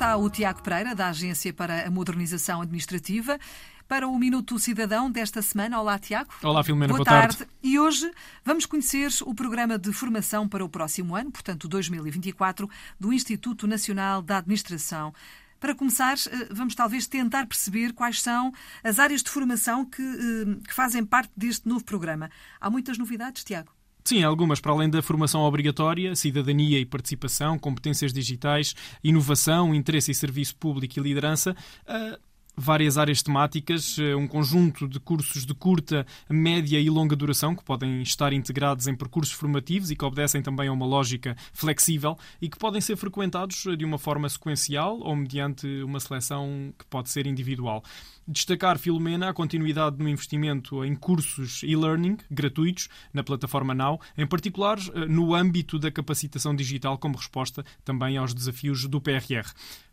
está o Tiago Pereira, da Agência para a Modernização Administrativa, para o Minuto Cidadão desta semana. Olá, Tiago. Olá, Filomena. Boa, boa tarde. tarde. E hoje vamos conhecer o programa de formação para o próximo ano, portanto 2024, do Instituto Nacional da Administração. Para começar, eh, vamos talvez tentar perceber quais são as áreas de formação que, eh, que fazem parte deste novo programa. Há muitas novidades, Tiago? Sim, algumas, para além da formação obrigatória, cidadania e participação, competências digitais, inovação, interesse e serviço público e liderança, uh, várias áreas temáticas, eh, um conjunto de cursos de curta, média e longa duração que podem estar integrados em percursos formativos e que obedecem também a uma lógica flexível e que podem ser frequentados de uma forma sequencial ou mediante uma seleção que pode ser individual. Destacar, Filomena, a continuidade no investimento em cursos e-learning gratuitos na plataforma Now, em particular eh, no âmbito da capacitação digital como resposta também aos desafios do PRR.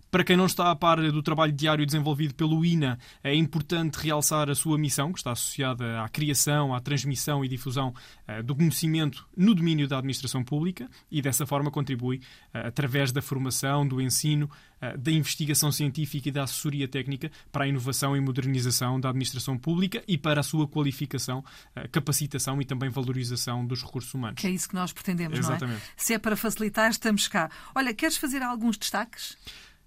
Para quem não está a par do trabalho diário desenvolvido pelo INA, é importante realçar a sua missão, que está associada à criação, à transmissão e difusão uh, do conhecimento no domínio da administração pública e dessa forma contribui, uh, através da formação, do ensino, uh, da investigação científica e da assessoria técnica para a inovação e modernização da administração pública e para a sua qualificação, capacitação e também valorização dos recursos humanos. Que é isso que nós pretendemos, Exatamente. não é? Se é para facilitar, estamos cá. Olha, queres fazer alguns destaques?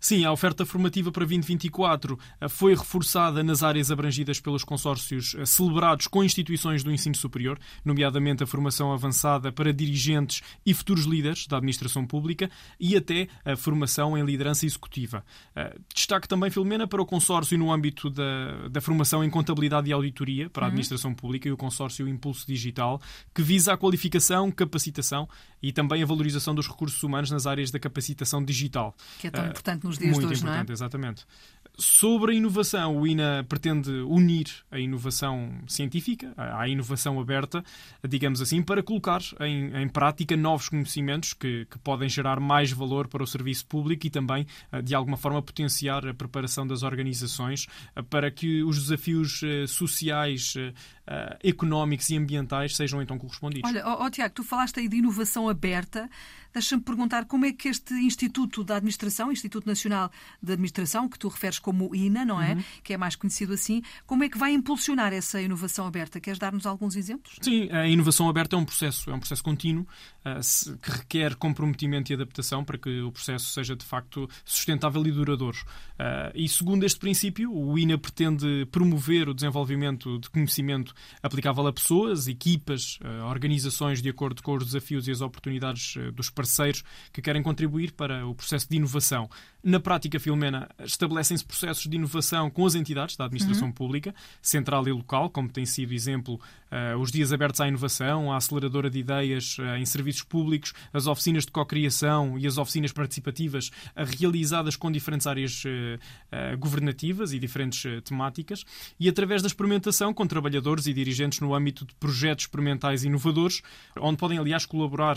Sim, a oferta formativa para 2024 eh, foi reforçada nas áreas abrangidas pelos consórcios eh, celebrados com instituições do ensino superior, nomeadamente a formação avançada para dirigentes e futuros líderes da administração pública e até a formação em liderança executiva. Eh, destaque também, Filomena, para o consórcio no âmbito da, da formação em contabilidade e auditoria para a uhum. administração pública e o consórcio Impulso Digital, que visa a qualificação, capacitação e também a valorização dos recursos humanos nas áreas da capacitação digital. Que é tão uh, importante nos dias de hoje, não é? Exatamente. Sobre a inovação, o INA pretende unir a inovação científica, à inovação aberta, digamos assim, para colocar em, em prática novos conhecimentos que, que, podem gerar mais valor para o serviço público e também, eh, de alguma forma, potenciar a preparação das organizações eh, para que os desafios eh, sociais, económicos e ambientais sejam então correspondidos. Olha, oh, oh, Tiago, tu falaste aí de inovação aberta. Deixa-me perguntar como é que este Instituto da Administração, Instituto Nacional de Administração, que tu referes como INA, não é? Uhum. Que é mais conhecido assim, como é que vai impulsionar essa inovação aberta? Queres dar-nos alguns exemplos? Sim, a inovação aberta é um processo, é um processo contínuo uh, que requer comprometimento e adaptação para que o processo seja de facto sustentável e duradouro. Uh, e segundo este princípio, o INA pretende promover o desenvolvimento de conhecimento aplicável a pessoas, equipas, uh, organizações de acordo com os desafios e as oportunidades dos parceiros que querem contribuir para o processo de inovação. Na prática, Filomena, estabelecem-se processos de inovação com as entidades da administração uhum. pública, central e local, como tem sido exemplo uh, os dias abertos à inovação, a aceleradora de ideias em serviços públicos, as oficinas de cocriação e as oficinas participativas realizadas com diferentes áreas governativas e diferentes temáticas, e através da experimentação com trabalhadores e dirigentes no âmbito de projetos experimentais inovadores, onde podem, aliás, colaborar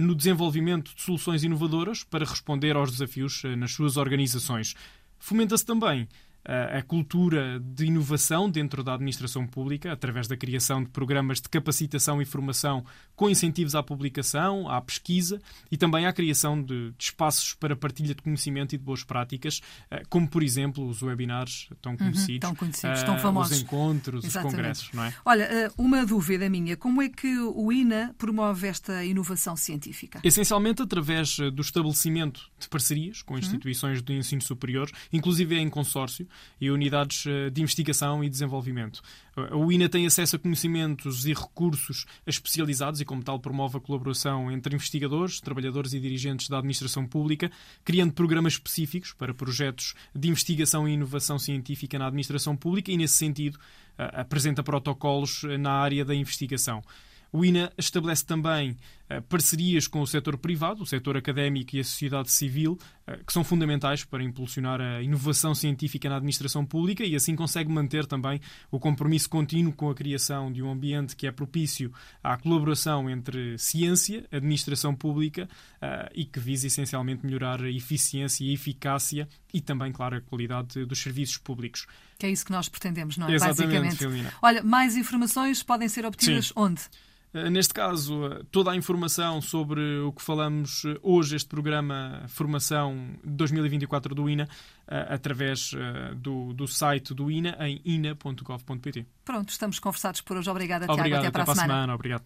no desenvolvimento de soluções inovadoras para responder aos desafios nas suas organizações. Fomenta-se também a cultura de inovação dentro da administração pública, através da criação de programas de capacitação e formação com incentivos à publicação, à pesquisa e também à criação de, de espaços para partilha de conhecimento e de boas práticas, eh, como, por exemplo, os webinars tão conhecidos, uhum, tão, conhecidos tão famosos. os encontros, Exatamente. os congressos. Não é? Olha, eh, uma dúvida minha: como é que o INA promove esta inovação científica? Essencialmente através eh, do estabelecimento de parcerias com uhum. instituições uhum. de ensino superior, inclusive em consórcio e unidades eh, de investigação e desenvolvimento. O INA tem acesso a conhecimentos e recursos especializados e, como tal, promove a colaboração entre investigadores, trabalhadores e dirigentes da administração pública, criando programas específicos para projetos de investigação e inovação científica na administração pública e, nesse sentido, apresenta protocolos na área da investigação. O INA estabelece também parcerias com o setor privado, o setor académico e a sociedade civil, uh, que são fundamentais para impulsionar a inovação científica na administração pública e assim consegue manter também o compromisso contínuo com a criação de um ambiente que é propício à colaboração entre ciência, administração pública uh, e que visa essencialmente melhorar a eficiência e a eficácia e também, claro, a qualidade dos serviços públicos. Que é isso que nós pretendemos, não é? Exatamente, Basicamente. Olha, mais informações podem ser obtidas Sim. onde? Neste caso, toda a informação sobre o que falamos hoje, este programa Formação 2024 do INA, através do, do site do INA em ina.gov.pt. Pronto, estamos conversados por hoje. Obrigada, Tiago. Obrigado, até para até a semana. semana. Obrigado.